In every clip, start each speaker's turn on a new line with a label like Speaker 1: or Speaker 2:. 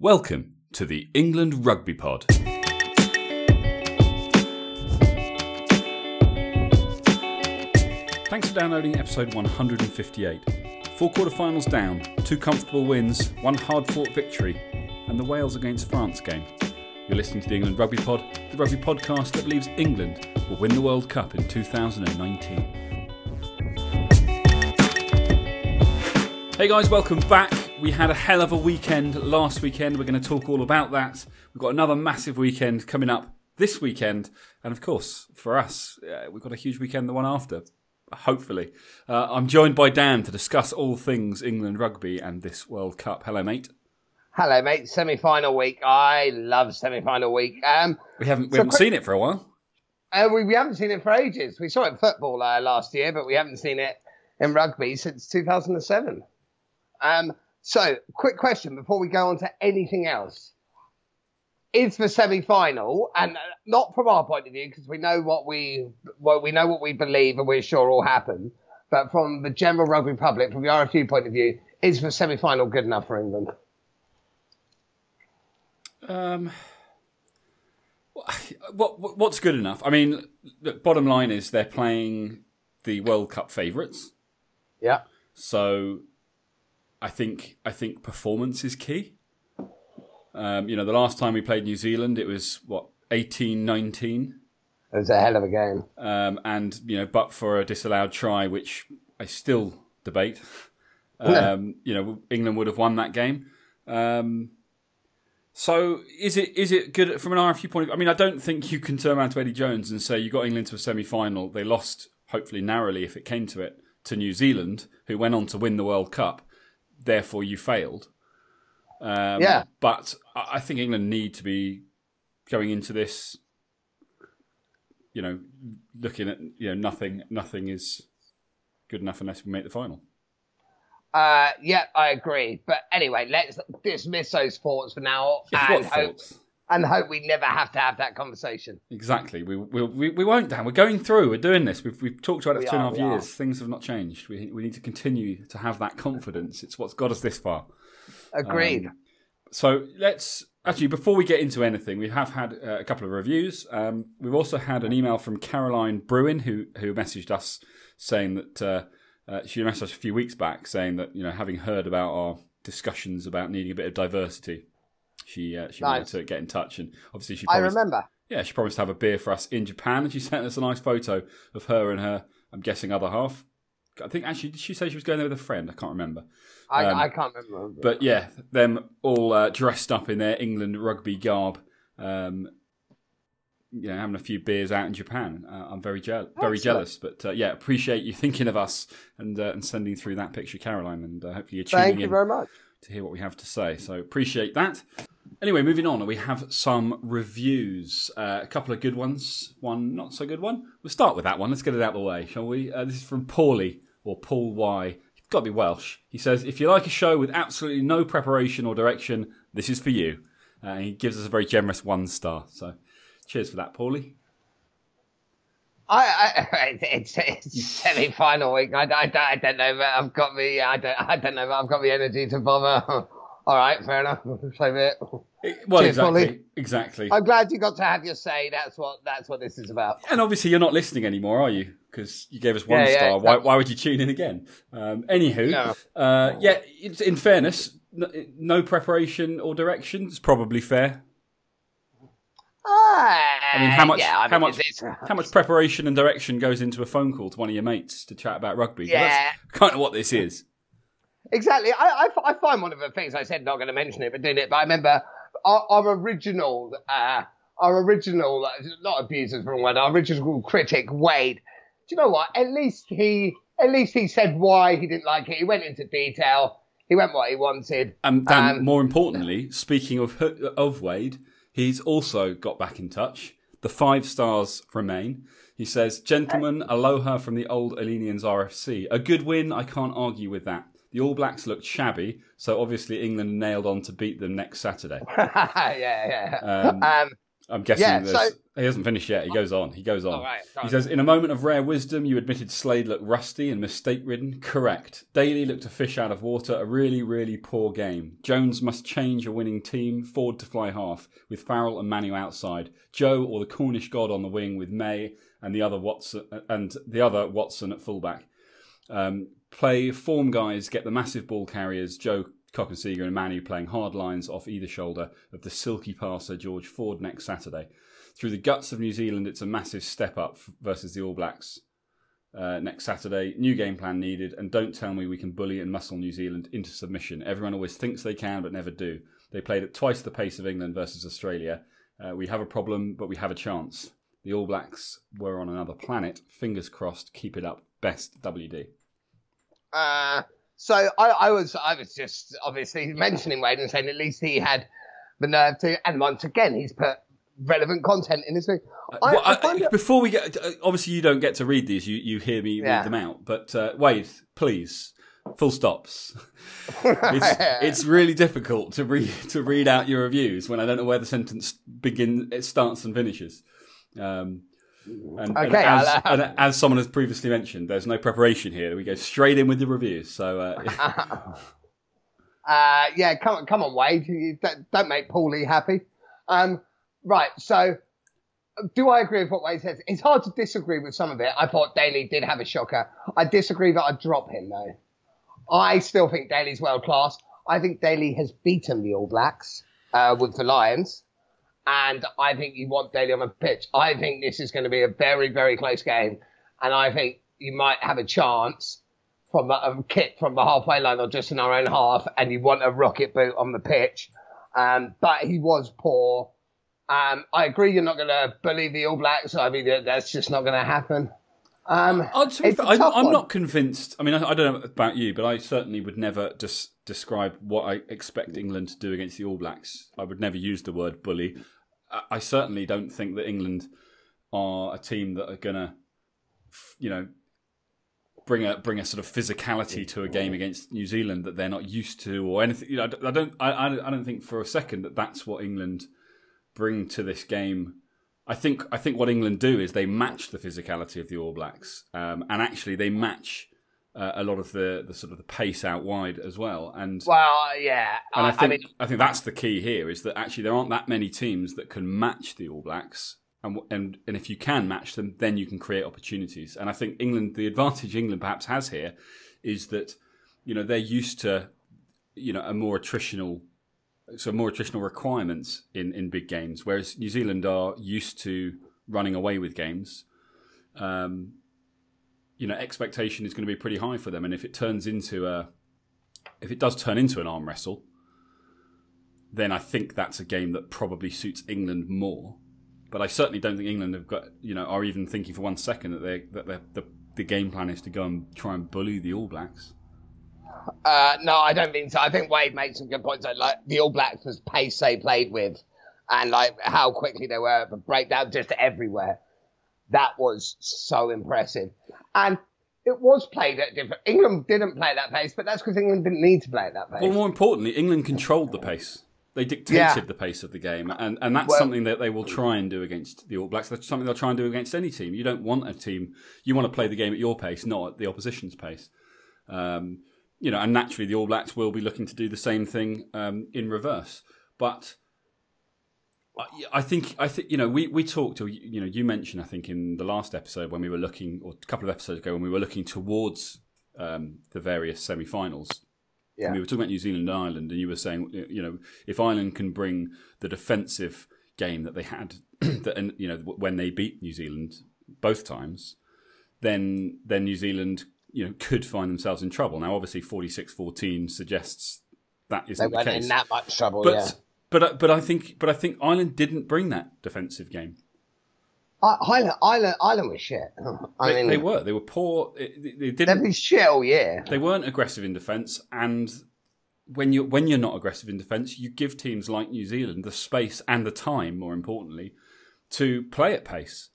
Speaker 1: Welcome to the England Rugby Pod. Thanks for downloading episode 158. Four quarterfinals down, two comfortable wins, one hard fought victory, and the Wales against France game. You're listening to the England Rugby Pod, the rugby podcast that believes England will win the World Cup in 2019. Hey guys, welcome back. We had a hell of a weekend last weekend. We're going to talk all about that. We've got another massive weekend coming up this weekend. And of course, for us, uh, we've got a huge weekend the one after, hopefully. Uh, I'm joined by Dan to discuss all things England rugby and this World Cup. Hello, mate.
Speaker 2: Hello, mate. Semi-final week. I love semi-final week. Um,
Speaker 1: We haven't, we haven't
Speaker 2: quick-
Speaker 1: seen it for a while.
Speaker 2: uh, we, we haven't seen it for ages. We saw it in football uh, last year, but we haven't seen it in rugby since 2007. Um, so, quick question before we go on to anything else. Is the semi-final, and uh, not from our point of view, because we know what we well, we know what we believe and we're sure will happen, but from the general rugby public, from the RFU point of view, is the semi-final good enough for England?
Speaker 1: Um, what, what what's good enough? I mean, the bottom line is they're playing the World Cup favourites,
Speaker 2: Yeah.
Speaker 1: so I think I think performance is key. Um, you know, the last time we played New Zealand, it was what eighteen nineteen,
Speaker 2: It was a hell of a game.
Speaker 1: um, and you know, but for a disallowed try, which I still debate. Um, you know, England would have won that game. Um, so is it is it good from an RFU point of view? I mean, I don't think you can turn around to Eddie Jones and say you got England to a semi final. They lost, hopefully narrowly, if it came to it, to New Zealand, who went on to win the World Cup. Therefore, you failed. Um,
Speaker 2: Yeah.
Speaker 1: But I think England need to be going into this. You know, looking at you know nothing. Nothing is good enough unless we make the final.
Speaker 2: Uh, yeah, I agree. But anyway, let's dismiss those thoughts for now and hope
Speaker 1: thoughts?
Speaker 2: And hope we never have to have that conversation.
Speaker 1: Exactly. We, we we we won't, Dan. We're going through. We're doing this. We've we've talked about it for two and a half
Speaker 2: we are.
Speaker 1: years. Things have not changed. We we need to continue to have that confidence. It's what's got us this far.
Speaker 2: Agreed.
Speaker 1: Um, So let's actually before we get into anything, we have had uh, a couple of reviews. Um, we've also had an email from Caroline Bruin who who messaged us saying that uh, uh, she messaged us a few weeks back saying that you know having heard about our discussions about needing a bit of diversity, she uh, she wanted to get in touch and obviously she
Speaker 2: I
Speaker 1: promised,
Speaker 2: remember.
Speaker 1: yeah, she promised to have a beer for us in Japan, and she sent us a nice photo of her and her, I'm guessing, other half. I think actually, did she say she was going there with a friend? I can't remember.
Speaker 2: I,
Speaker 1: Um,
Speaker 2: I can't remember.
Speaker 1: But yeah, them all uh, dressed up in their England rugby garb, um, you know, having a few beers out in Japan. Uh, I'm very jealous, very
Speaker 2: Excellent.
Speaker 1: jealous. But uh, yeah, appreciate you thinking of us and uh, and sending through that picture, Caroline, and uh, hopefully you're tuning
Speaker 2: Thank you
Speaker 1: in
Speaker 2: very much.
Speaker 1: to hear what we have to say. So appreciate that. Anyway, moving on, we have some reviews. Uh, a couple of good ones, one not so good one. We'll start with that one. Let's get it out of the way, shall we? Uh, this is from Paulie or Paul Y. You've got to be Welsh. He says, "If you like a show with absolutely no preparation or direction, this is for you." Uh, he gives us a very generous one star. So, cheers for that, Paulie.
Speaker 2: I, I it's, it's semi-final week. I, I, I don't know, I've got the I don't I don't know, but I've got the energy to bother. All right, fair enough. So be it.
Speaker 1: Well,
Speaker 2: Cheers,
Speaker 1: exactly,
Speaker 2: Paulie.
Speaker 1: exactly.
Speaker 2: I'm glad you got to have your say. That's what that's what this is about.
Speaker 1: And obviously, you're not listening anymore, are you? Because you gave us one
Speaker 2: Yeah, yeah,
Speaker 1: star. Why, why would you tune in again? Um, anywho,
Speaker 2: No.
Speaker 1: uh, yeah. It's, in fairness, no, no preparation or direction is probably fair.
Speaker 2: I
Speaker 1: mean, how much-
Speaker 2: Yeah, I
Speaker 1: how
Speaker 2: mean,
Speaker 1: much- How much preparation and direction goes into a phone call to one of your mates to chat about rugby?
Speaker 2: Yeah.
Speaker 1: that's kind of what this is.
Speaker 2: Exactly. I, I, I find one of the things I said not going to mention it, but doing it. But I remember our, our original, uh, our original, uh, not abusers wrong word, our original critic Wade. Do you know what? At least he, at least he said why he didn't like it. He went into detail. He went what he wanted.
Speaker 1: And Dan,
Speaker 2: Um,
Speaker 1: more importantly, speaking of of Wade, he's also got back in touch. The five stars remain. He says, "Gentlemen, aloha from the old Alenians RFC. A good win. I can't argue with that. The All Blacks looked shabby, so obviously England nailed on to beat them next Saturday.
Speaker 2: yeah, yeah.
Speaker 1: Um,
Speaker 2: Um,
Speaker 1: I'm guessing
Speaker 2: Yeah,
Speaker 1: this.
Speaker 2: so-
Speaker 1: he hasn't finished yet. He goes on. He goes on.
Speaker 2: All right,
Speaker 1: he says, in a moment of rare wisdom, you admitted Slade looked rusty and mistake ridden. Correct. Daly looked a fish out of water. A really, really poor game. Jones must change a winning team. Forward to fly half with Farrell and Manu outside. Joe or the Cornish god on the wing with May and the other Watson and the other Watson at fullback. Um, play form guys, get the massive ball carriers, Joe Cokanasiga and Manu playing hard lines off either shoulder of the silky passer George Ford next Saturday. Through the guts of New Zealand, it's a massive step up versus the All Blacks uh, next Saturday. New game plan needed, and don't tell me we can bully and muscle New Zealand into submission. Everyone always thinks they can, but never do. They played at twice the pace of England versus Australia. Uh, we have a problem, but we have a chance. The All Blacks were on another planet. Fingers crossed. Keep it up. Best WD.
Speaker 2: Uh, so I, I was I was just obviously mentioning Wade and saying at least he had the nerve to, and once again he's put relevant content in his thing. I,
Speaker 1: Well,
Speaker 2: I
Speaker 1: I- before we get, uh, obviously you don't get to read these. You you hear me
Speaker 2: Yeah.
Speaker 1: read them out. But uh, Wade, please, full stops. it's it's really difficult to read to read out your reviews when I don't know where the sentence begin, it starts and finishes. Um, and, and
Speaker 2: Okay,
Speaker 1: as,
Speaker 2: I'll, uh,
Speaker 1: and as someone has previously mentioned, there's no preparation here. We go straight in with the reviews. So uh,
Speaker 2: uh, yeah, come on, come on, Wade, don't, don't make Paulie happy. Um, right, so do I agree with what Wade says? It's hard to disagree with some of it. I thought Daly did have a shocker. I disagree that I'd drop him though. I still think Daly's world class. I think Daly has beaten the All Blacks uh, with the Lions, and I think you want Daly on the pitch. I think this is going to be a very, very close game, and I think you might have a chance from a, a kick from the halfway line or just in our own half, and you want a rocket boot on the pitch. Um, but he was poor. Um, I agree you're not going to bully the All Blacks. I mean, that's just not going to happen. Um,
Speaker 1: Oh, to be
Speaker 2: it's
Speaker 1: fair,
Speaker 2: a
Speaker 1: I'm, I'm not convinced. I mean, I, I don't know about you, but I certainly would never just describe what I expect England to do against the All Blacks. I would never use the word bully. I, certainly don't think that England are a team that are to, you know, bring a bring a sort of physicality to a game against New Zealand that they're not used to, or anything. You know, I don't. I I don't think for a second that that's what England bring to this game. I think I think what England do is they match the physicality of the All Blacks, um, and actually they match uh, a lot of the, the sort of the pace out wide as well. And
Speaker 2: Well, yeah.
Speaker 1: and I
Speaker 2: I,
Speaker 1: think
Speaker 2: I
Speaker 1: I, think that's the key here is that actually there aren't that many teams that can match the All Blacks, and and and if you can match them, then you can create opportunities. And I think England, the advantage England perhaps has here, is that you know they're used to you know a more attritional. So more attritional requirements in, in big games, whereas New Zealand are used to running away with games. Um, you know, expectation is going to be pretty high for them, and if it turns into a, if it does turn into an arm wrestle, then I think that's a game that probably suits England more. But I certainly don't think England have got, you know, are even thinking for one second that they that they're, the the game plan is to go and try and bully the All Blacks.
Speaker 2: uh, no, I don't think so. I think Wade made some good points. Like the All Blacks was pace they played with, and like how quickly they were the breakdown just everywhere. That was so impressive, and it was played at different. England didn't play at that pace, but that's because England didn't need to play at that pace.
Speaker 1: Well, more importantly, England controlled the pace. They dictated
Speaker 2: Yeah.
Speaker 1: the pace of the game, and, and that's
Speaker 2: Well-
Speaker 1: something that they will try and do against the All Blacks. That's something they'll try and do against any team. You don't want a team. You want to play the game at your pace, not at the opposition's pace. Um, you know, and naturally, the All Blacks will be looking to do the same thing um, in reverse. But I- I think I think you know we we talked. Or, you know, you mentioned I think in the last episode when we were looking, or a couple of episodes ago when we were looking towards um, the various semi-finals.
Speaker 2: Yeah.
Speaker 1: We were talking about New Zealand and Ireland, and you were saying, you know, if Ireland can bring the defensive game that they had, that and you know when they beat New Zealand both times, then then New Zealand, you know, could find themselves in trouble. Now, obviously, 46-14 suggests that
Speaker 2: they
Speaker 1: isn't the
Speaker 2: weren't
Speaker 1: case.
Speaker 2: in that much trouble.
Speaker 1: but
Speaker 2: yeah.
Speaker 1: But I- but I think but I think Ireland didn't bring that defensive game.
Speaker 2: Ireland, Ireland, Ireland was shit. I
Speaker 1: They,
Speaker 2: mean,
Speaker 1: they were they were poor. They, they didn't
Speaker 2: been shit all year.
Speaker 1: they weren't aggressive in defence, and when you when you're not aggressive in defence, you give teams like New Zealand the space and the time, more importantly, to play at pace.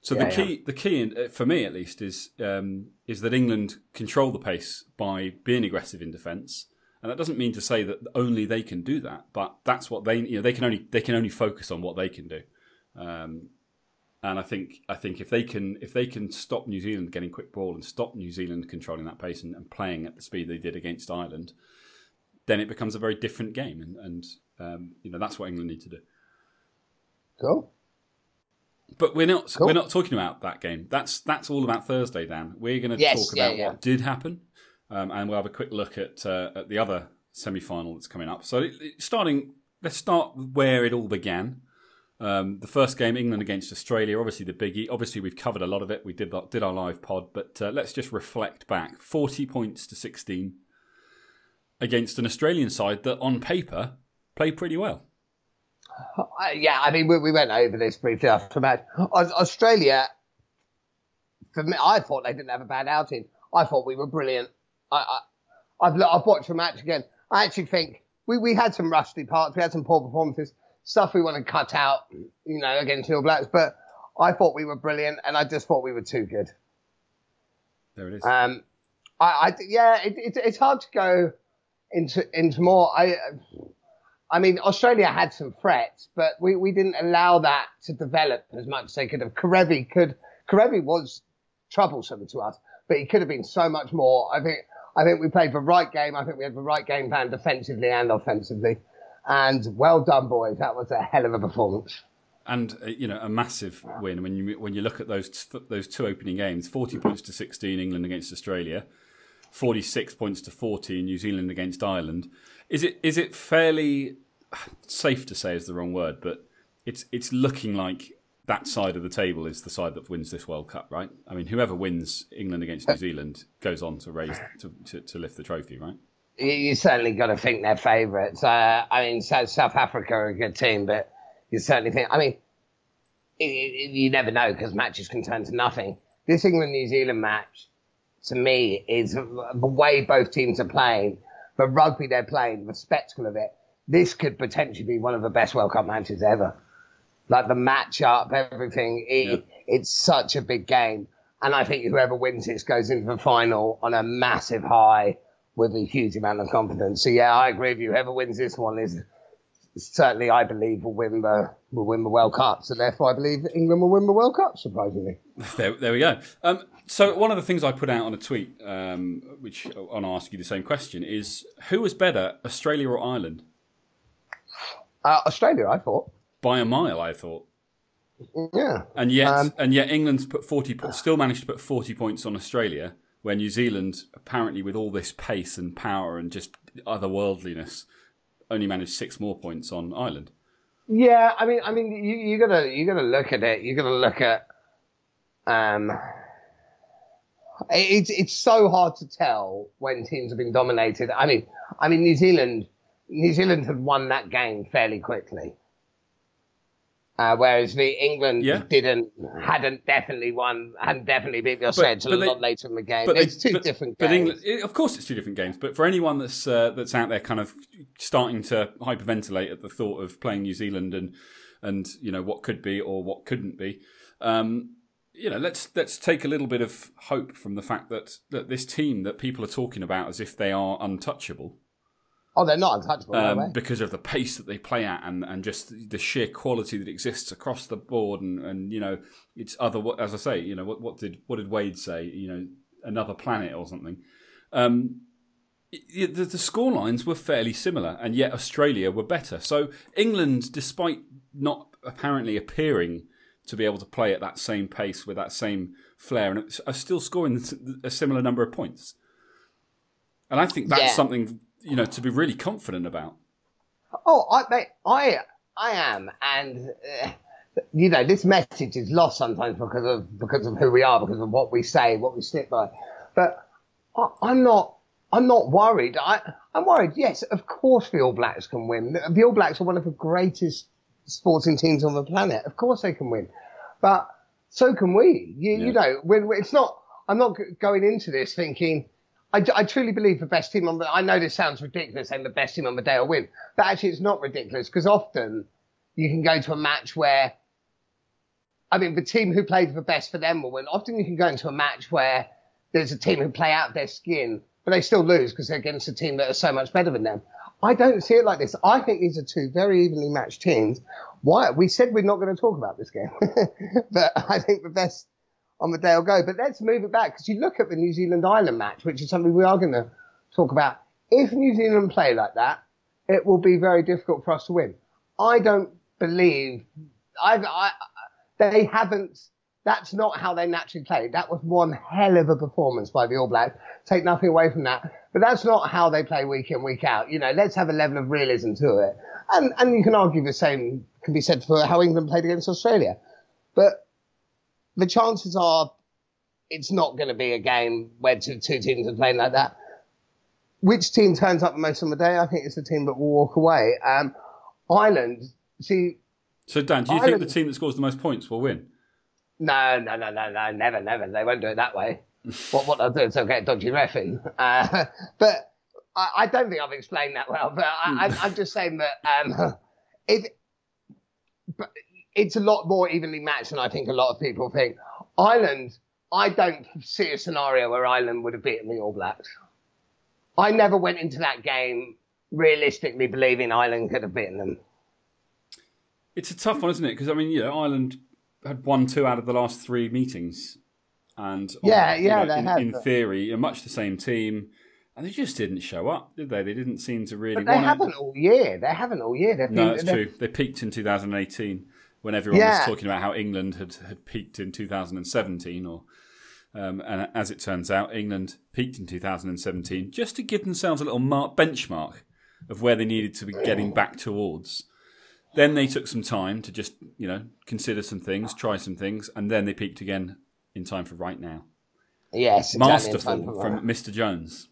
Speaker 1: So
Speaker 2: Yeah,
Speaker 1: the key, the key in, uh, for me at least, is um, is that England control the pace by being aggressive in defence, And that doesn't mean to say that only they can do that, but that's what they you know they can only they can only focus on what they can do. Um, and I think I think if they can if they can stop New Zealand getting quick ball and stop New Zealand controlling that pace and, and playing at the speed they did against Ireland, then it becomes a very different game. And, and um, you know that's what England need to do.
Speaker 2: Cool.
Speaker 1: But we're not cool. we're not talking about that game. That's that's all about Thursday, Dan. We're going to yes, talk about yeah, yeah. what did happen, um, and we'll have a quick look at uh, at the other semi final that's coming up. So starting, let's start where it all began. Um, the first game, England against Australia, obviously the biggie. Obviously, we've covered a lot of it. We did did our live pod, but uh, let's just reflect back. Forty points to sixteen against an Australian side that, on paper, played pretty well.
Speaker 2: Uh, yeah, I mean, we, we, went over this briefly after match. Australia, for me, I thought they didn't have a bad outing. I thought we were brilliant. I, I, have I've watched the match again. I actually think we, we had some rusty parts. We had some poor performances, stuff we want to cut out, you know, against All Blacks. But I thought we were brilliant, and I just thought we were too good.
Speaker 1: There it is.
Speaker 2: Um, I, I yeah, it, it, it's hard to go into into more. I I mean, Australia had some threats, but we, we didn't allow that to develop as much as they could have. Kerevi could, Kerevi was troublesome to us, but he could have been so much more. I think, I think we played the right game. I think we had the right game plan defensively and offensively. And well done, boys. That was a hell of a performance.
Speaker 1: And uh, you know, a massive win when you when you look at those those two opening games: forty points to sixteen, England against Australia, forty six points to fourteen, New Zealand against Ireland is it is it fairly safe to say is the wrong word, but it's it's looking like that side of the table is the side that wins this World Cup, right? I mean, whoever wins England against New Zealand goes on to raise to, to, to lift the trophy, right?
Speaker 2: You certainly got to think they're favourites. Uh, I mean, South, South Africa are a good team, but you certainly think. I mean, it, it, you never know because matches can turn to nothing. This England New Zealand match, to me, is the way both teams are playing the rugby they're playing, the spectacle of it, this could potentially be one of the best World Cup matches ever. Like the matchup, everything, it, yeah. it's such a big game. And I think whoever wins this goes into the final on a massive high with a huge amount of confidence. So yeah, I agree with you. Whoever wins this one is certainly, I believe, will win the will win the World Cup. So therefore, I believe England will win the World Cup. Surprisingly,
Speaker 1: there, there we go. Um, so one of the things I put out on a tweet, um, which I'll ask you the same question, is who was better, Australia or Ireland?
Speaker 2: Uh, Australia, I thought.
Speaker 1: By a mile, I thought.
Speaker 2: Yeah.
Speaker 1: And yet, um, and yet, England's put forty, still managed to put forty points on Australia, where New Zealand, apparently with all this pace and power and just otherworldliness, only managed six more points on Ireland.
Speaker 2: Yeah, I mean, I mean, you, you gotta you gotta look at it. You gotta look at. Um, it's it's so hard to tell when teams have been dominated. I mean, I mean, New Zealand, New Zealand had won that game fairly quickly. Uh, whereas the England yeah. didn't, hadn't definitely won, hadn't definitely beat the Australians a lot later in the game. But it's two but, different
Speaker 1: but
Speaker 2: games.
Speaker 1: England, of course, it's two different games. But for anyone that's uh, that's out there, kind of starting to hyperventilate at the thought of playing New Zealand and and you know what could be or what couldn't be, um, you know, let's let's take a little bit of hope from the fact that that this team that people are talking about as if they are untouchable
Speaker 2: Oh, they're not untouchable um, no
Speaker 1: because of the pace that they play at and, and just the sheer quality that exists across the board. And, and you know, it's other. As I say, you know, what, what did what did Wade say? You know, another planet or something. Um, the, the score lines were fairly similar, and yet Australia were better. So England, despite not apparently appearing to be able to play at that same pace with that same flair, and are still scoring a similar number of points. And I think that's yeah. something you know, to be really confident about.
Speaker 2: Oh, I, mate, I, I am, and uh, you know, this message is lost sometimes because of because of who we are, because of what we say, what we stick by. But I, I'm not. I'm not worried. I, I'm worried. Yes, of course the All Blacks can win. The, All Blacks are one of the greatest sporting teams on the planet. Of course they can win, but so can we. You, yeah. you know, when, it's not. I'm not going into this thinking I, I, truly believe the best team on the. I know this sounds ridiculous saying the best team on the day will win, but actually it's not ridiculous because often you can go to a match where, I mean, the team who played the best for them will win. Often you can go into a match where there's a team who play out their skin, but they still lose because they're against a team that are so much better than them. I don't see it like this. I think these are two very evenly matched teams. Why? We said we're not going to talk about this game, but I think the best on the day I'll go. But let's move it back because you look at the New Zealand Ireland match, which is something we are going to talk about. If New Zealand play like that, it will be very difficult for us to win. I don't believe I've, I, they haven't. That's not how they naturally play. That was one hell of a performance by the All Blacks. Take nothing away from that, but that's not how they play week in week out. You know, let's have a level of realism to it, and and you can argue the same can be said for how England played against Australia, but the chances are it's not going to be a game where two, two teams are playing like that. Which team turns up the most on the day? I think it's the team that will walk away. Um, Ireland, see,
Speaker 1: so, Dan, do you think the team that scores the most points will win?
Speaker 2: No, no, no, no, no, never, never. They won't do it that way. what what they'll do is they'll get a dodgy referee. Uh, but I, I, don't think I've explained that well. But I, am just saying that um, it, it's a lot more evenly matched than I think a lot of people think. Ireland, I don't see a scenario where Ireland would have beaten the All Blacks. I never went into that game realistically believing Ireland could have beaten them.
Speaker 1: It's a tough one, isn't it? Because I mean, you know, Ireland had won two out of the last three meetings, and
Speaker 2: yeah, on, yeah, know,
Speaker 1: in,
Speaker 2: have,
Speaker 1: in theory, a much the same team, and they just didn't show up, did they? They didn't seem to really.
Speaker 2: But they haven't it. all year. They haven't all year. They've
Speaker 1: no, been, that's true. They peaked in 2018 when everyone yeah. was talking about how England had, had peaked in 2017, or um, and as it turns out, England peaked in 2017 just to give themselves a little mark, benchmark of where they needed to be getting back towards. Then they took some time to just, you know, consider some things, try some things, and then they peaked again in time for right now.
Speaker 2: Yes,
Speaker 1: exactly masterful from Mr. Jones.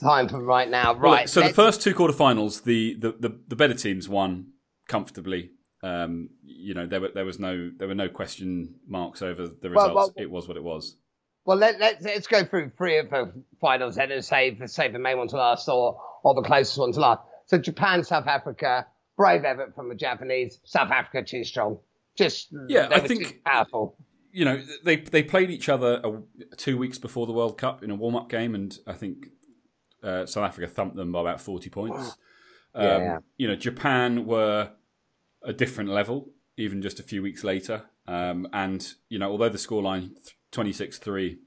Speaker 2: Time for right now, right?
Speaker 1: Well, look, so let's... the first two quarterfinals, the, the the the better teams won comfortably. Um, you know, there were there was no there were no question marks over the results. Well, well, it was what it was.
Speaker 2: Well, let, let's let's go through three of the finals then and save save the main one to last or or the closest one to last. So Japan, South Africa, brave effort from the Japanese. South Africa too strong. Just
Speaker 1: yeah, I think powerful. You know, they they played each other a, two weeks before the World Cup in a warm up game, and I think uh, South Africa thumped them by about forty points. Um, yeah, yeah. You know, Japan were a different level even just a few weeks later, um, and you know, although the scoreline twenty six three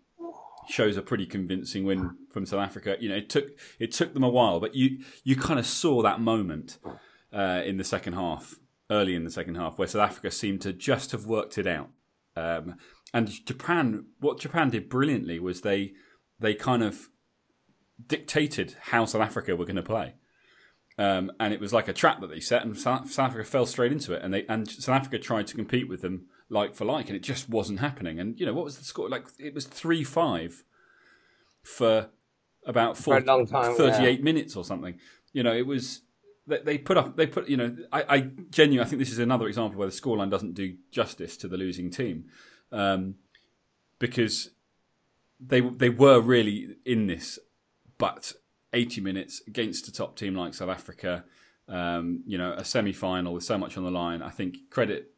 Speaker 1: shows a pretty convincing win from South Africa. You know, it took it took them a while, but you you kind of saw that moment uh, in the second half, early in the second half, where South Africa seemed to just have worked it out. Um, and Japan, what Japan did brilliantly was they they kind of dictated how South Africa were going to play. Um, and it was like a trap that they set, and South, South, Africa fell straight into it. And they and South Africa tried to compete with them like for like, and it just wasn't happening. And you know what was the score? Like it was three five for about 40,
Speaker 2: for time,
Speaker 1: 38 yeah. minutes or something. You know, it was they, put up they put you know I, I genuinely I think this is another example where the scoreline doesn't do justice to the losing team um, because they they were really in this but 80 minutes against a top team like South Africa um, you know a semi final with so much on the line. I think credit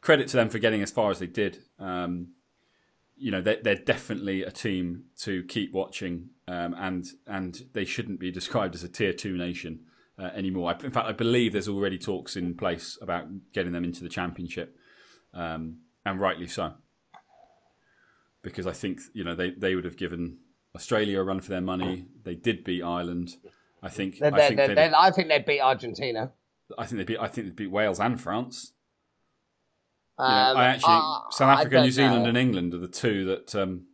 Speaker 1: credit to them for getting as far as they did. Um, you know they're, they're, definitely a team to keep watching um, and and they shouldn't be described as a tier two nation uh, anymore. I, in fact, I believe there's already talks in place about getting them into the championship, um, and rightly so, because I think you know they, they would have given Australia a run for their money. They did beat Ireland. I think.
Speaker 2: They're, I, think they're, they're, I think they beat Argentina.
Speaker 1: I think they beat. I think they beat Wales and France. Um, you know, I actually uh, South Africa, New Zealand, know. and England are the two that. Um,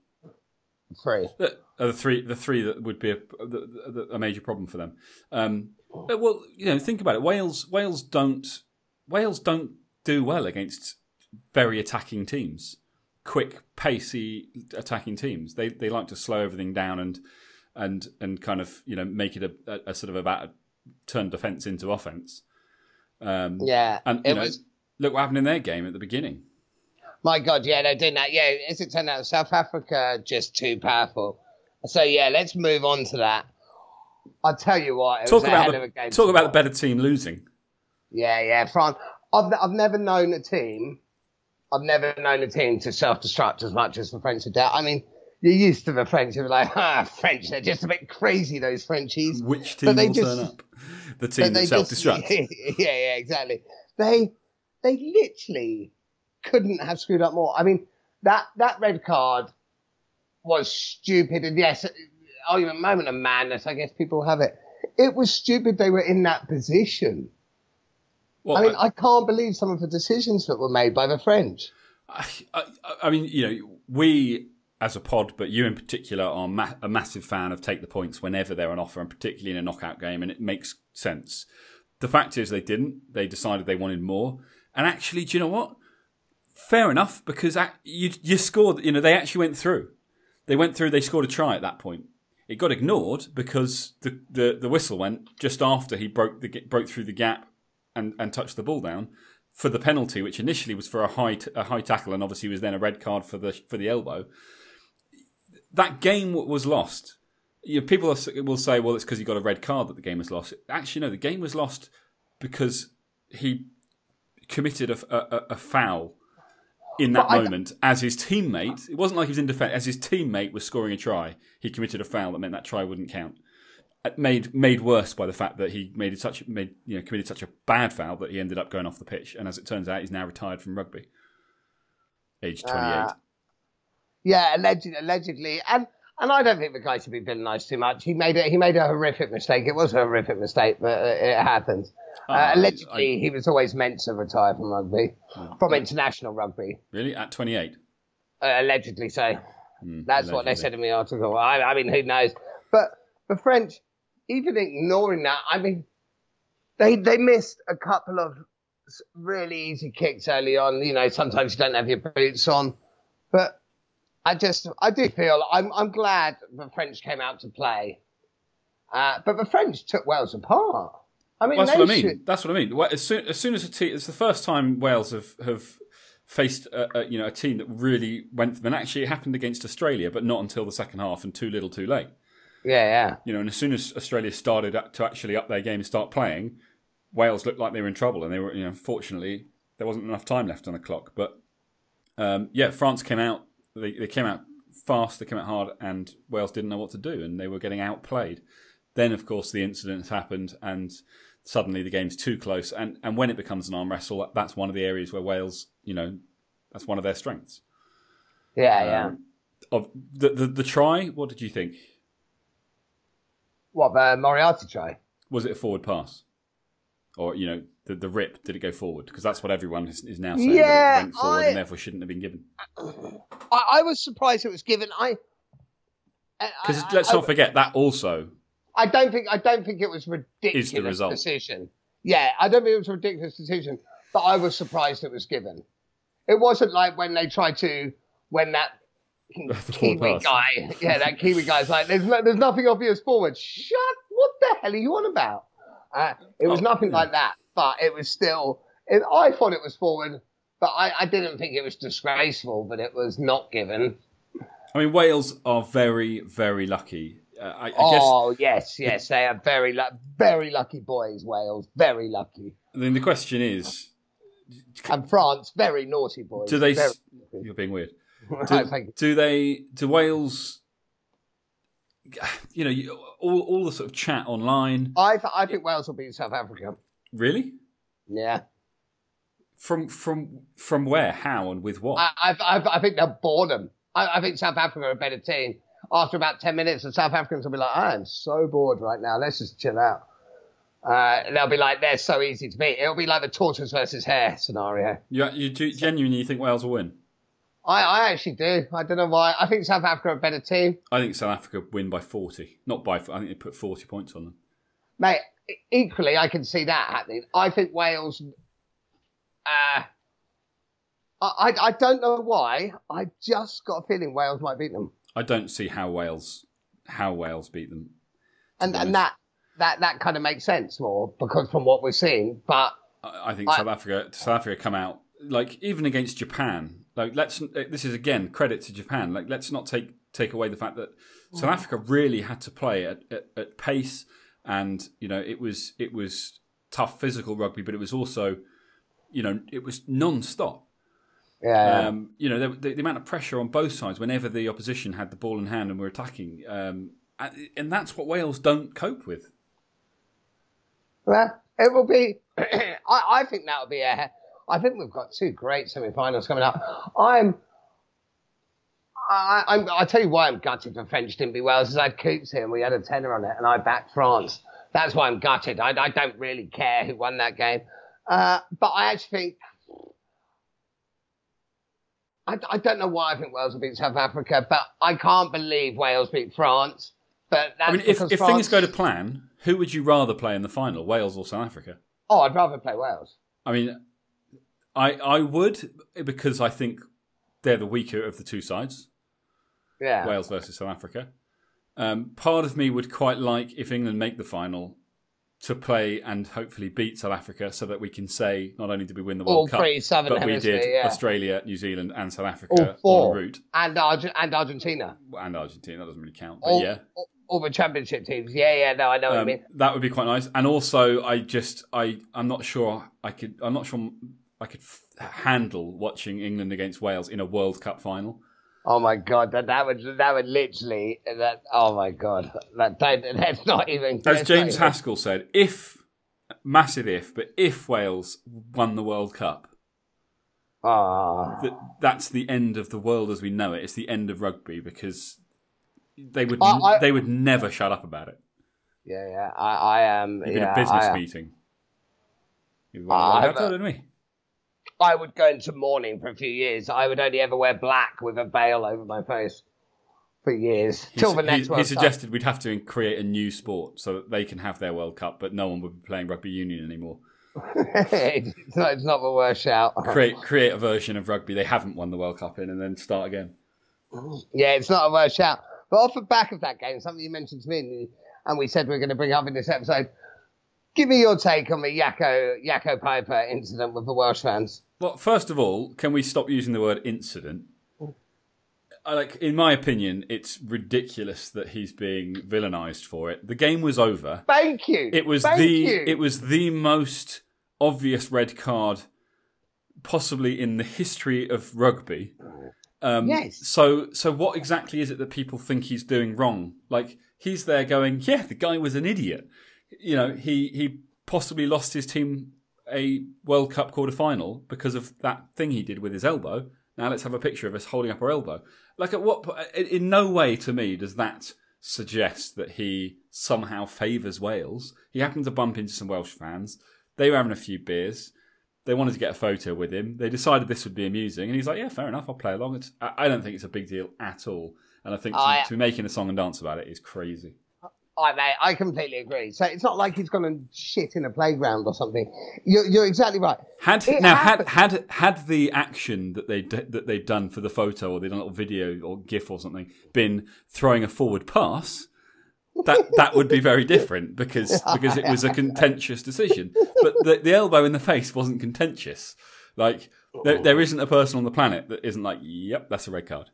Speaker 2: three.
Speaker 1: That are the three. The three that would be a, a, a major problem for them. Um, well, you know, think about it. Wales, Wales don't, Wales don't do well against very attacking teams, quick, pacey attacking teams. They they like to slow everything down and and and kind of you know make it a, a, a sort of about a turn defense into offense.
Speaker 2: Um, yeah,
Speaker 1: and you know, was... look what happened in their game at the beginning.
Speaker 2: My God, yeah, they're doing that. Yeah, as it turned out, South Africa just too powerful. So yeah, let's move on to that. I'll tell you what.
Speaker 1: talk about the, talk about the better team losing.
Speaker 2: Yeah, yeah. France. I've I've never known a team. I've never known a team to self destruct as much as the French did. I mean, you're used to the French. You're like, ah, French. They're just a bit crazy. Those Frenchies.
Speaker 1: Which team will just, turn up? The team that self destructs.
Speaker 2: Yeah, yeah, exactly. They they literally couldn't have screwed up more. I mean, that that red card was stupid, and yes, argument moment of madness. I guess people have it. It was stupid. They were in that position. Well, I mean, I, I, can't believe some of the decisions that were made by the French.
Speaker 1: I, I, I mean, you know, we as a pod, but you in particular are ma- a massive fan of take the points whenever they're on offer, and particularly in a knockout game, and it makes sense. The fact is, they didn't. They decided they wanted more, and actually, do you know what? Fair enough, because you you scored. You know, they actually went through. They went through. They scored a try at that point. It got ignored because the, the, the whistle went just after he broke the broke through the gap and, and touched the ball down for the penalty, which initially was for a high t- a high tackle, and obviously was then a red card for the for the elbow. That game was lost. You know, people will say, "Well, it's because he got a red card that the game was lost." Actually, no, the game was lost because he committed a, a, a foul in that but moment as his teammate. It wasn't like he was in defence. As his teammate was scoring a try, he committed a foul that meant that try wouldn't count made made worse by the fact that he made such made you know committed such a bad foul that he ended up going off the pitch. And as it turns out, he's now retired from rugby, age twenty eight. Uh,
Speaker 2: yeah, allegedly, allegedly, and and I don't think the guy should be villainized too much. He made it. He made a horrific mistake. It was a horrific mistake, but it happens. Uh, uh, allegedly, I, he was always meant to retire from rugby, from international rugby.
Speaker 1: Really, at twenty eight.
Speaker 2: Uh, allegedly, so. Mm, That's allegedly. what they said in the article. I, I mean, who knows? But the French even ignoring that, I mean, they they missed a couple of really easy kicks early on. You know, sometimes you don't have your boots on, but I just I do feel I'm I'm glad the French came out to play, uh, but the French took Wales apart. I mean,
Speaker 1: well, that's what I mean. Should... That's what I mean. As soon as, soon as a team, it's the first time Wales have have faced a, a, you know a team that really went for them. And actually, it happened against Australia, but not until the second half and too little, too late.
Speaker 2: Yeah, yeah.
Speaker 1: You know, and as soon as Australia started to actually up their game and start playing, Wales looked like they were in trouble, and they were. You know, fortunately, there wasn't enough time left on the clock. But um, yeah, France came out. They, they came out fast. They came out hard, and Wales didn't know what to do, and they were getting outplayed. Then, of course, the incident happened, and suddenly the game's too close. And and when it becomes an arm wrestle, that's one of the areas where Wales, you know, that's one of their strengths.
Speaker 2: Yeah, um, yeah.
Speaker 1: Of the, the the try, what did you think?
Speaker 2: What the Moriarty try?
Speaker 1: Was it a forward pass, or you know the the rip? Did it go forward? Because that's what everyone is, is now saying. Yeah, it went forward I, and therefore shouldn't have been given.
Speaker 2: I, I was surprised it was given. I
Speaker 1: because let's not forget that also.
Speaker 2: I don't think I don't think it was ridiculous is the result. decision. Yeah, I don't think it was a ridiculous decision, but I was surprised it was given. It wasn't like when they tried to when that Kiwi guy. Yeah, that Kiwi guy's like, there's, there's nothing obvious forward. Shut, what the hell are you on about? Uh, it was oh, nothing yeah. like that, but it was still, it, I thought it was forward, but I, I didn't think it was disgraceful, but it was not given.
Speaker 1: I mean, Wales are very, very lucky. Uh, I, I
Speaker 2: oh, yes, yes, they are very, very lucky boys, Wales. Very lucky.
Speaker 1: Then the question is,
Speaker 2: and France, very naughty boys.
Speaker 1: Do they? You're being weird. Do, do they? Do Wales? You know, all all the sort of chat online.
Speaker 2: I I think Wales will beat South Africa.
Speaker 1: Really?
Speaker 2: Yeah.
Speaker 1: From from from where? How and with what?
Speaker 2: I I, I think they'll bore them. I, I think South Africa are a better team. After about ten minutes, the South Africans will be like, "I am so bored right now. Let's just chill out." Uh, they'll be like, "They're so easy to beat." It'll be like the tortoise versus hare scenario.
Speaker 1: You you genuinely think Wales will win?
Speaker 2: I, I actually do. I don't know why. I think South Africa are a better team.
Speaker 1: I think South Africa win by 40. Not by, I think they put 40 points on them.
Speaker 2: Mate, equally, I can see that happening. I think Wales. Uh, I, I don't know why. I just got a feeling Wales might beat them.
Speaker 1: I don't see how Wales how Wales beat them.
Speaker 2: And and that that that kind of makes sense more because from what we're seeing. But
Speaker 1: I, I think I, South Africa South Africa come out like even against Japan like let's this is again credit to Japan. Like let's not take take away the fact that South mm. Africa really had to play at, at, at pace, and you know it was it was tough physical rugby, but it was also you know it was non-stop.
Speaker 2: Yeah.
Speaker 1: Um, you know, the, the, the amount of pressure on both sides whenever the opposition had the ball in hand and were attacking, um, and, and that's what Wales don't cope with.
Speaker 2: Well, it will be. I, I think that will be a. I think we've got two great semi-finals coming up. I'm. I, I'm, I'll tell you why I'm gutted for French didn't be Wales. Is I had Coops here and we had a tenner on it, and I backed France. That's why I'm gutted. I, I don't really care who won that game, uh, but I actually think. I, I don't know why I think Wales will beat South Africa, but I can't believe Wales beat France. But that's
Speaker 1: I mean, if, if
Speaker 2: France,
Speaker 1: things go to plan, who would you rather play in the final, Wales or South Africa?
Speaker 2: oh, I'd rather play Wales.
Speaker 1: I mean, I I would because I think they're the weaker of the two sides,
Speaker 2: Yeah.
Speaker 1: Wales versus South Africa. Um, part of me would quite like if England make the final to play and hopefully beat South Africa, so that we can say not only did we win the World
Speaker 2: All
Speaker 1: Cup,
Speaker 2: three Southern
Speaker 1: but we did
Speaker 2: yeah.
Speaker 1: Australia, New Zealand, and South Africa en route,
Speaker 2: and, Arge- and Argentina.
Speaker 1: and Argentina. That doesn't really count, but
Speaker 2: All,
Speaker 1: yeah.
Speaker 2: all, all the championship teams. Yeah, yeah, no, I know what I
Speaker 1: Um,
Speaker 2: mean.
Speaker 1: that would be quite nice. And also, I just, I, I'm not sure I could, I'm not sure I could f- handle watching England against Wales in a World Cup final.
Speaker 2: Oh my god, that that would that would literally that. Oh my god, that, that that's not even.
Speaker 1: As James
Speaker 2: even-
Speaker 1: Haskell said, if massive if, but if Wales won the World Cup,
Speaker 2: Ah,
Speaker 1: that that's the end of the world as we know it. It's the end of rugby because they would,
Speaker 2: I- I-
Speaker 1: they would never shut up about it.
Speaker 2: yeah, yeah. I, I am.
Speaker 1: Even
Speaker 2: yeah,
Speaker 1: a business
Speaker 2: I,
Speaker 1: meeting. You'd
Speaker 2: I-
Speaker 1: rather have me.
Speaker 2: I would go into mourning for a few years. I would only ever wear black with a veil over my face for years
Speaker 1: He,
Speaker 2: till the
Speaker 1: he-
Speaker 2: next
Speaker 1: he
Speaker 2: World Cup.
Speaker 1: suggested we'd have to create a new sport so that they can have their World Cup, but no one would be playing rugby union anymore.
Speaker 2: it's, not, it's not the worst shout.
Speaker 1: Create create a version of rugby they haven't won the World Cup in, and then start again.
Speaker 2: Yeah, it's not a worst shout. But off the back of that game, something you mentioned to me, and we said we are going to bring up in this episode. Give me your take on the Yakko Yakko Piper incident with the Welsh fans.
Speaker 1: Well, first of all, can we stop using the word incident? I like, in my opinion, it's ridiculous that he's being villainised for it. The game was over.
Speaker 2: Thank you.
Speaker 1: It was
Speaker 2: Thank
Speaker 1: the
Speaker 2: you.
Speaker 1: it was the most obvious red card possibly in the history of rugby. Um,
Speaker 2: Yes.
Speaker 1: So so what exactly is it that people think he's doing wrong? Like he's there going, yeah, the guy was an idiot. You know, he he possibly lost his team a World Cup quarter final because of that thing he did with his elbow. Now let's have a picture of us holding up our elbow. Like at what? in- no way to me does that suggest that he somehow favours Wales. He happened to bump into some Welsh fans. They were having a few beers. They wanted to get a photo with him. They decided this would be amusing, and he's like, "Yeah, fair enough. I'll play along." It's, I don't think it's a big deal at all, and I think to,
Speaker 2: I-
Speaker 1: to be making a song and dance about it is crazy.
Speaker 2: I mate, I completely agree. So it's not like he's gone and shit in a playground or something. You're, you're exactly right.
Speaker 1: Had
Speaker 2: It
Speaker 1: now
Speaker 2: happened-
Speaker 1: had had had the action that they that they'd done for the photo or they'd done a little video or GIF or something been throwing a forward pass, that that would be very different because because it was a contentious decision. But the, the elbow in the face wasn't contentious. Like there, there isn't a person on the planet that isn't like, yep, that's a red card.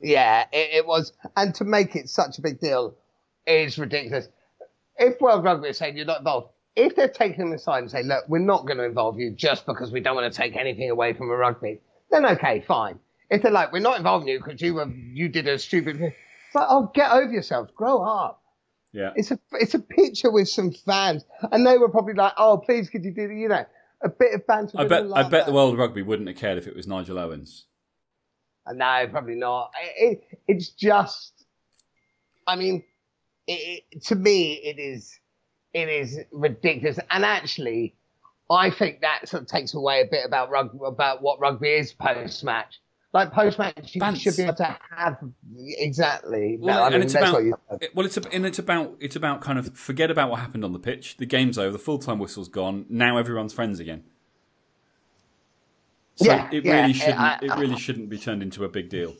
Speaker 2: Yeah, it, it was. And to make it such a big deal is ridiculous. If World Rugby is saying you're not involved, if they're taking the side and say, look, we're not going to involve you just because we don't want to take anything away from a rugby, then okay, fine. If they're like, we're not involving you because you were you did a stupid thing, it's like, oh, get over yourselves, grow up.
Speaker 1: Yeah.
Speaker 2: It's a it's a picture with some fans, and they were probably like, oh, please, could you do the, you know, a bit of banter.
Speaker 1: I bet I bet the. World of Rugby wouldn't have cared if it was Nigel Owens.
Speaker 2: Uh, No, probably not. It, it, it's just, I mean, it, it, to me, it is, it is ridiculous. And actually, I think that sort of takes away a bit about rugby, about what rugby is post match. Like post match, you
Speaker 1: Bants.
Speaker 2: should be able to have exactly.
Speaker 1: Well,
Speaker 2: no, I mean,
Speaker 1: it's about
Speaker 2: what you.
Speaker 1: it- well, it's a, and it's about it's about kind of forget about what happened on the pitch. The game's over. The full time whistle's gone. Now everyone's friends again. So
Speaker 2: Yeah,
Speaker 1: it
Speaker 2: yeah,
Speaker 1: really shouldn't.
Speaker 2: I-
Speaker 1: it really shouldn't be turned into a big deal.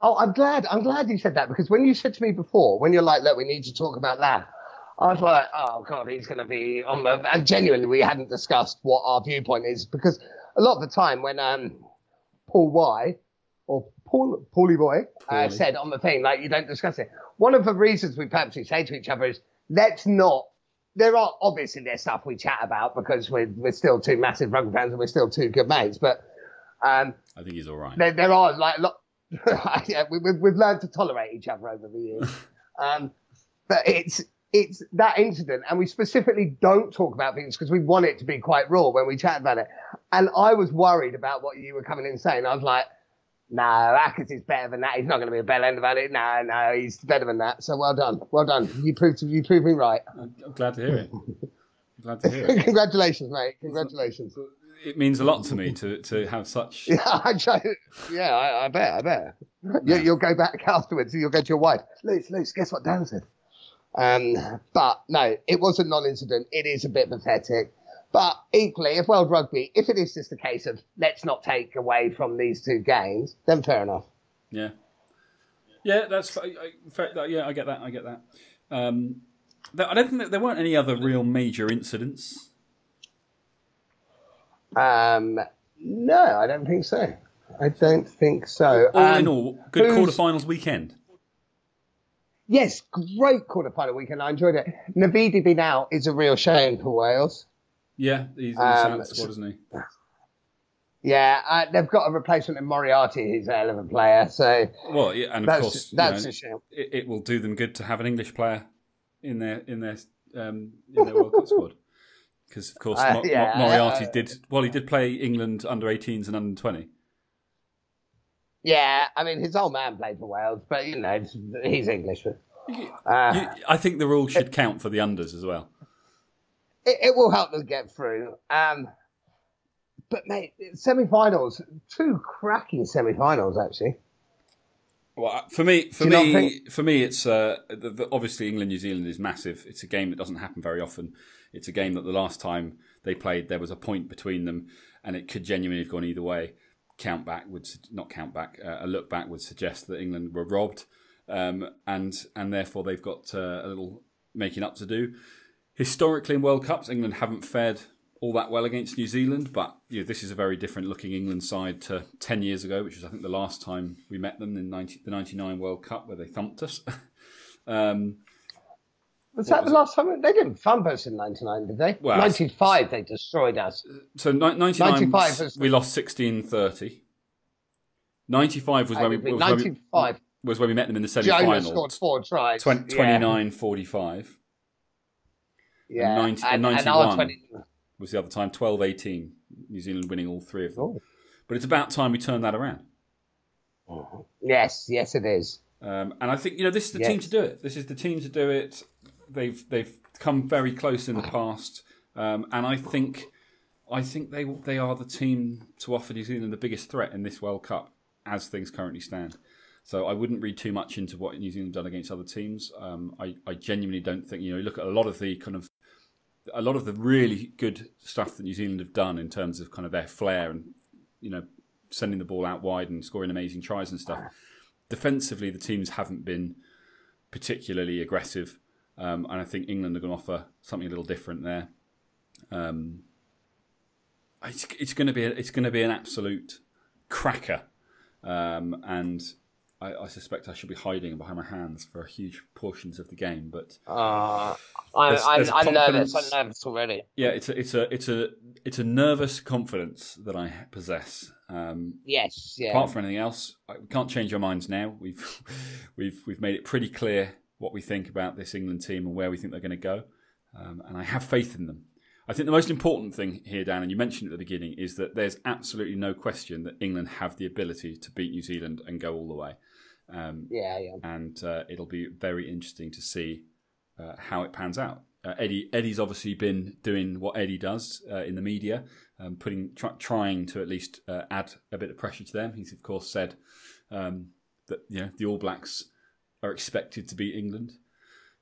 Speaker 2: Oh, I'm glad. I'm glad you said that because when you said to me before, when you're like, "Look, we need to talk about that," I was like, "Oh God, he's going to be on the." And genuinely, we hadn't discussed what our viewpoint is because a lot of the time when um, Paul Y or Paul Paulie Boy uh, said on the thing, like, you don't discuss it. One of the reasons we purposely say to each other is, let's not. There are obviously there's stuff we chat about because we're we're still two massive rugby fans and we're still two good mates, but Um,
Speaker 1: I think he's all right.
Speaker 2: there, there are like lot. yeah, we, we've, we've learned to tolerate each other over the years. um, but it's it's that incident, and we specifically don't talk about things because we want it to be quite raw when we chat about it. And I was worried about what you were coming in saying. I was like, no, Ackers is better than that. He's not going to be a bell end about it. No, no, he's better than that. So well done, well done. You proved you proved me right.
Speaker 1: I'm I'm glad to hear it. I'm glad to hear it.
Speaker 2: Congratulations, mate. Congratulations.
Speaker 1: It means a lot to me to, to have such.
Speaker 2: Yeah, I yeah, I, I bet, I bet. You, you'll go back afterwards. You'll go to your wife. Luce, Luce, guess what Dan said? Um, but no, it was a non-incident. It is a bit pathetic. But equally, if World Rugby, if it is just a case of let's not take away from these two games, then fair enough.
Speaker 1: Yeah, yeah, that's fa- I, yeah. I get that. I get that. Um, I don't think that there weren't any other real major incidents.
Speaker 2: Um, no, I don't think so. I don't think so.
Speaker 1: All
Speaker 2: Um,
Speaker 1: in all, good quarterfinals weekend.
Speaker 2: Yes, great quarterfinal weekend. I enjoyed it. Navidi being out is a real shame for Wales.
Speaker 1: Yeah, he's in the
Speaker 2: Um,
Speaker 1: squad, isn't he?
Speaker 2: Yeah, uh, they've got a replacement in Moriarty, who's a hell of a player. So
Speaker 1: Well, yeah, and of course,
Speaker 2: that's
Speaker 1: know,
Speaker 2: a shame.
Speaker 1: it, it will do them good to have an English player in their in their um, in their World Cup squad. Because of course,
Speaker 2: Uh,
Speaker 1: Mo- Mo- Moriarty
Speaker 2: uh,
Speaker 1: did well. He did play England under 18s and under 20.
Speaker 2: Yeah, I mean his old man played for Wales, but you know he's English. Uh,
Speaker 1: I think the rule should count for the unders as well.
Speaker 2: it, it will help them get through. Um, but mate, semi-finals, two cracking semi-finals actually.
Speaker 1: Well, for me, for
Speaker 2: Do you not
Speaker 1: me, for me, it's uh, the, the, obviously England New Zealand is massive. It's a game that doesn't happen very often. It's a game that the last time they played, there was a point between them, and it could genuinely have gone either way. Count back would not count back. Uh, a look back would suggest that England were robbed, um, and and therefore they've got uh, a little making up to do. Historically, in World Cups, England haven't fared all that well against New Zealand, but you know, this is a very different looking England side to 10 years ago, which was, I think, the last time we met them in 90, the 99 World Cup where they thumped us. um,
Speaker 2: Was that the last time they didn't thump us in '99? Did they?
Speaker 1: Well,
Speaker 2: '95 they destroyed us.
Speaker 1: so ni- 99,
Speaker 2: was-
Speaker 1: we lost 16 30. 95 was when we, was when we, was when we met them in the semi
Speaker 2: Jonah scored four tries.
Speaker 1: 20,
Speaker 2: Yeah.
Speaker 1: 45
Speaker 2: Yeah,
Speaker 1: and 90
Speaker 2: and,
Speaker 1: and
Speaker 2: and
Speaker 1: 91.
Speaker 2: 20
Speaker 1: was the other time, 12 18. New Zealand winning all three of them.
Speaker 2: Oh.
Speaker 1: But it's about time we turned that around.
Speaker 2: Yes, yes, it is.
Speaker 1: Um, and I think you know this is the team to do it. This is the team to do it. They've they've come very close in the past, um, and I think I think they they are the team to offer New Zealand the biggest threat in this World Cup as things currently stand. So I wouldn't read too much into what New Zealand have done against other teams. Um, I I genuinely don't think you know. You look at a lot of the kind of a lot of the really good stuff that New Zealand have done in terms of kind of their flair and you know sending the ball out wide and scoring amazing tries and stuff. Defensively, the teams haven't been particularly aggressive, um, and I think England are going to offer something a little different there. Um, it's, it's going to be a, it's going to be an absolute cracker, um, and I, I suspect I should be hiding behind my hands for huge portions of the game. But
Speaker 2: Uh, I'm,
Speaker 1: There's-
Speaker 2: I'm, I'm nervous. I'm nervous already.
Speaker 1: yeah, it's a it's a it's a it's a nervous confidence that I possess. Um,
Speaker 2: Yes, yeah.
Speaker 1: Apart from anything else, I- we can't change our minds now. We've we've we've made it pretty clear what we think about this England team and where we think they're going to go, um, and I have faith in them. I think the most important thing here, Dan, and you mentioned at the beginning, is that there's absolutely no question that England have the ability to beat New Zealand and go all the way. Um,
Speaker 2: yeah, yeah.
Speaker 1: and uh, it'll be very interesting to see uh, how it pans out. Uh, Eddie Eddie's obviously been doing what Eddie does uh, in the media, um, putting try, trying to at least uh, add a bit of pressure to them. He's of course said um, that you know the All Blacks are expected to beat England.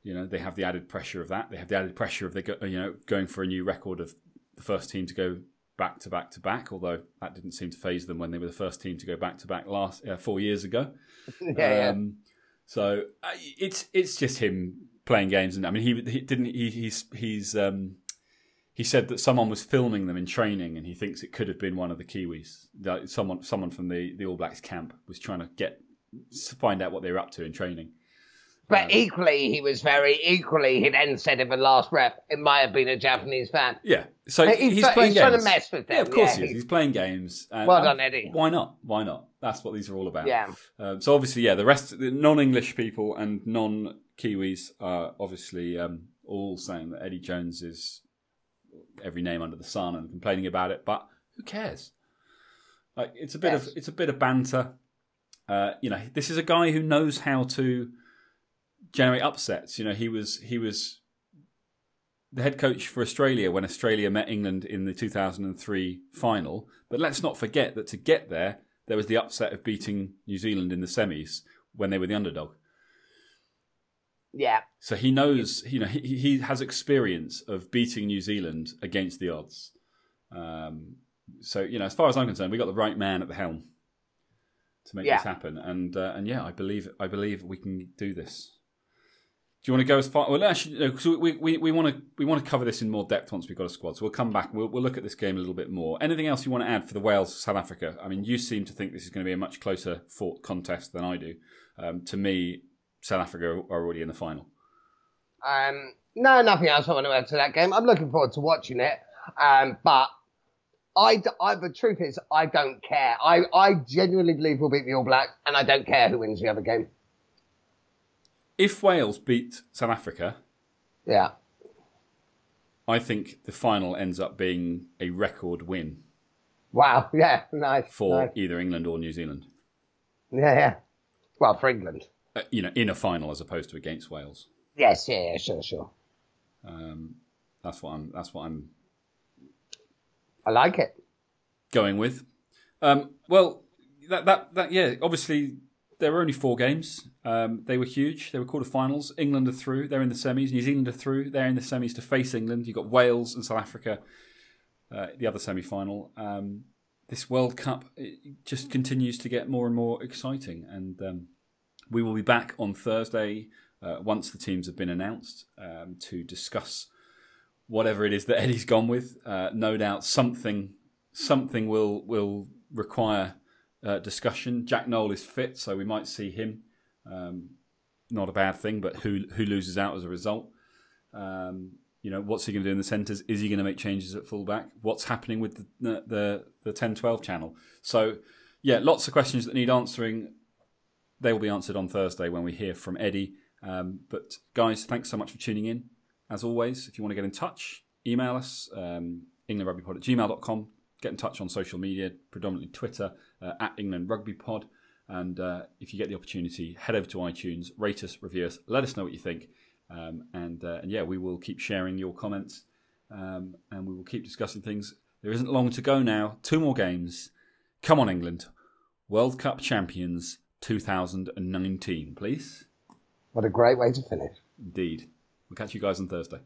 Speaker 1: You know they have the added pressure of that. They have the added pressure of they go, you know going for a new record of the first team to go back to back to back. Although that didn't seem to faze them when they were the first team to go back to back last uh, four years ago.
Speaker 2: yeah, yeah.
Speaker 1: Um, so uh, it's it's just him playing games, and I mean he, he didn't he, he's he's um, he said that someone was filming them in training, and he thinks it could have been one of the Kiwis. That someone someone from the the All Blacks camp was trying to get find out what they were up to in training.
Speaker 2: But equally, he was very equally. He then said in the last rep, "It might have been a Japanese fan."
Speaker 1: Yeah, so
Speaker 2: He's
Speaker 1: he's, playing
Speaker 2: he's trying
Speaker 1: games.
Speaker 2: to mess with them.
Speaker 1: Yeah, of course
Speaker 2: yeah,
Speaker 1: he is.
Speaker 2: he-
Speaker 1: He's playing games. And,
Speaker 2: Well done, Eddie.
Speaker 1: Why not? Why not? That's what these are all about.
Speaker 2: Yeah.
Speaker 1: Um, so obviously, yeah, the rest, of the non-English people and non-Kiwis are obviously um, all saying that Eddie Jones is every name under the sun and complaining about it. But who cares? Like it's a bit
Speaker 2: Yes.
Speaker 1: of it's a bit of banter. Uh, you know, this is a guy who knows how to generate upsets. You know, he was he was the head coach for Australia when Australia met England in the 2003 final. But let's not forget that to get there, there was the upset of beating New Zealand in the semis when they were the underdog.
Speaker 2: Yeah,
Speaker 1: So he knows, you know, he, he has experience of beating New Zealand against the odds. Um, so you know, as far as I'm concerned, we got the right man at the helm to make
Speaker 2: Yeah.
Speaker 1: this happen. And uh, and yeah, I believe I believe we can do this. Do you want to go as far? Well, actually, no, 'cause we we we want to we want to cover this in more depth once we've got a squad. So we'll come back. We'll we'll look at this game a little bit more. Anything else you want to add for the Wales South Africa? I mean, you seem to think this is going to be a much closer fought contest than I do. Um, to me, South Africa are already in the final.
Speaker 2: Um, no, nothing else I want to add to that game. I'm looking forward to watching it. Um, but I, I- the truth is, I don't care. I, I genuinely believe we'll beat the All Blacks, and I don't care who wins the other game.
Speaker 1: If Wales beat South Africa,
Speaker 2: Yeah.
Speaker 1: I think the final ends up being a record win
Speaker 2: Wow. Yeah. Nice.
Speaker 1: for
Speaker 2: nice.
Speaker 1: either England or New Zealand.
Speaker 2: Yeah. Yeah. Well, for England.
Speaker 1: Uh, you know, in a final as opposed to against Wales.
Speaker 2: Yes. Yeah. yeah sure. Sure.
Speaker 1: Um, that's what I'm. That's what I'm
Speaker 2: I like it.
Speaker 1: going with. Um, well, that that that yeah. Obviously, there were only four games. Um, they were huge. They were quarterfinals. England are through. They're in the semis. New Zealand are through. They're in the semis to face England. You've got Wales and South Africa, uh, the other semi final. Um, this World Cup just continues to get more and more exciting, and um, we will be back on Thursday uh, once the teams have been announced um, to discuss whatever it is that Eddie's gone with. Uh, no doubt something something will will require uh, discussion. Jack Nowell is fit, so we might see him. Um, not a bad thing, but who who loses out as a result? Um, you know, what's he going to do in the centres? Is he going to make changes at fullback? What's happening with the the the ten twelve channel? So, yeah, lots of questions that need answering. They will be answered on Thursday when we hear from Eddie. Um, but guys, thanks so much for tuning in. As always, if you want to get in touch, email us, um, englandrugbypod at gmail.com. Get in touch on social media, predominantly Twitter, uh, at England Rugby Pod. And uh, if you get the opportunity, head over to iTunes, rate us, review us, let us know what you think. Um, and, uh, and yeah, we will keep sharing your comments um, and we will keep discussing things. There isn't long to go now. Two more games. Come on, England. World Cup champions 2019, please.
Speaker 2: What a great way to finish.
Speaker 1: Indeed. We'll catch you guys on Thursday.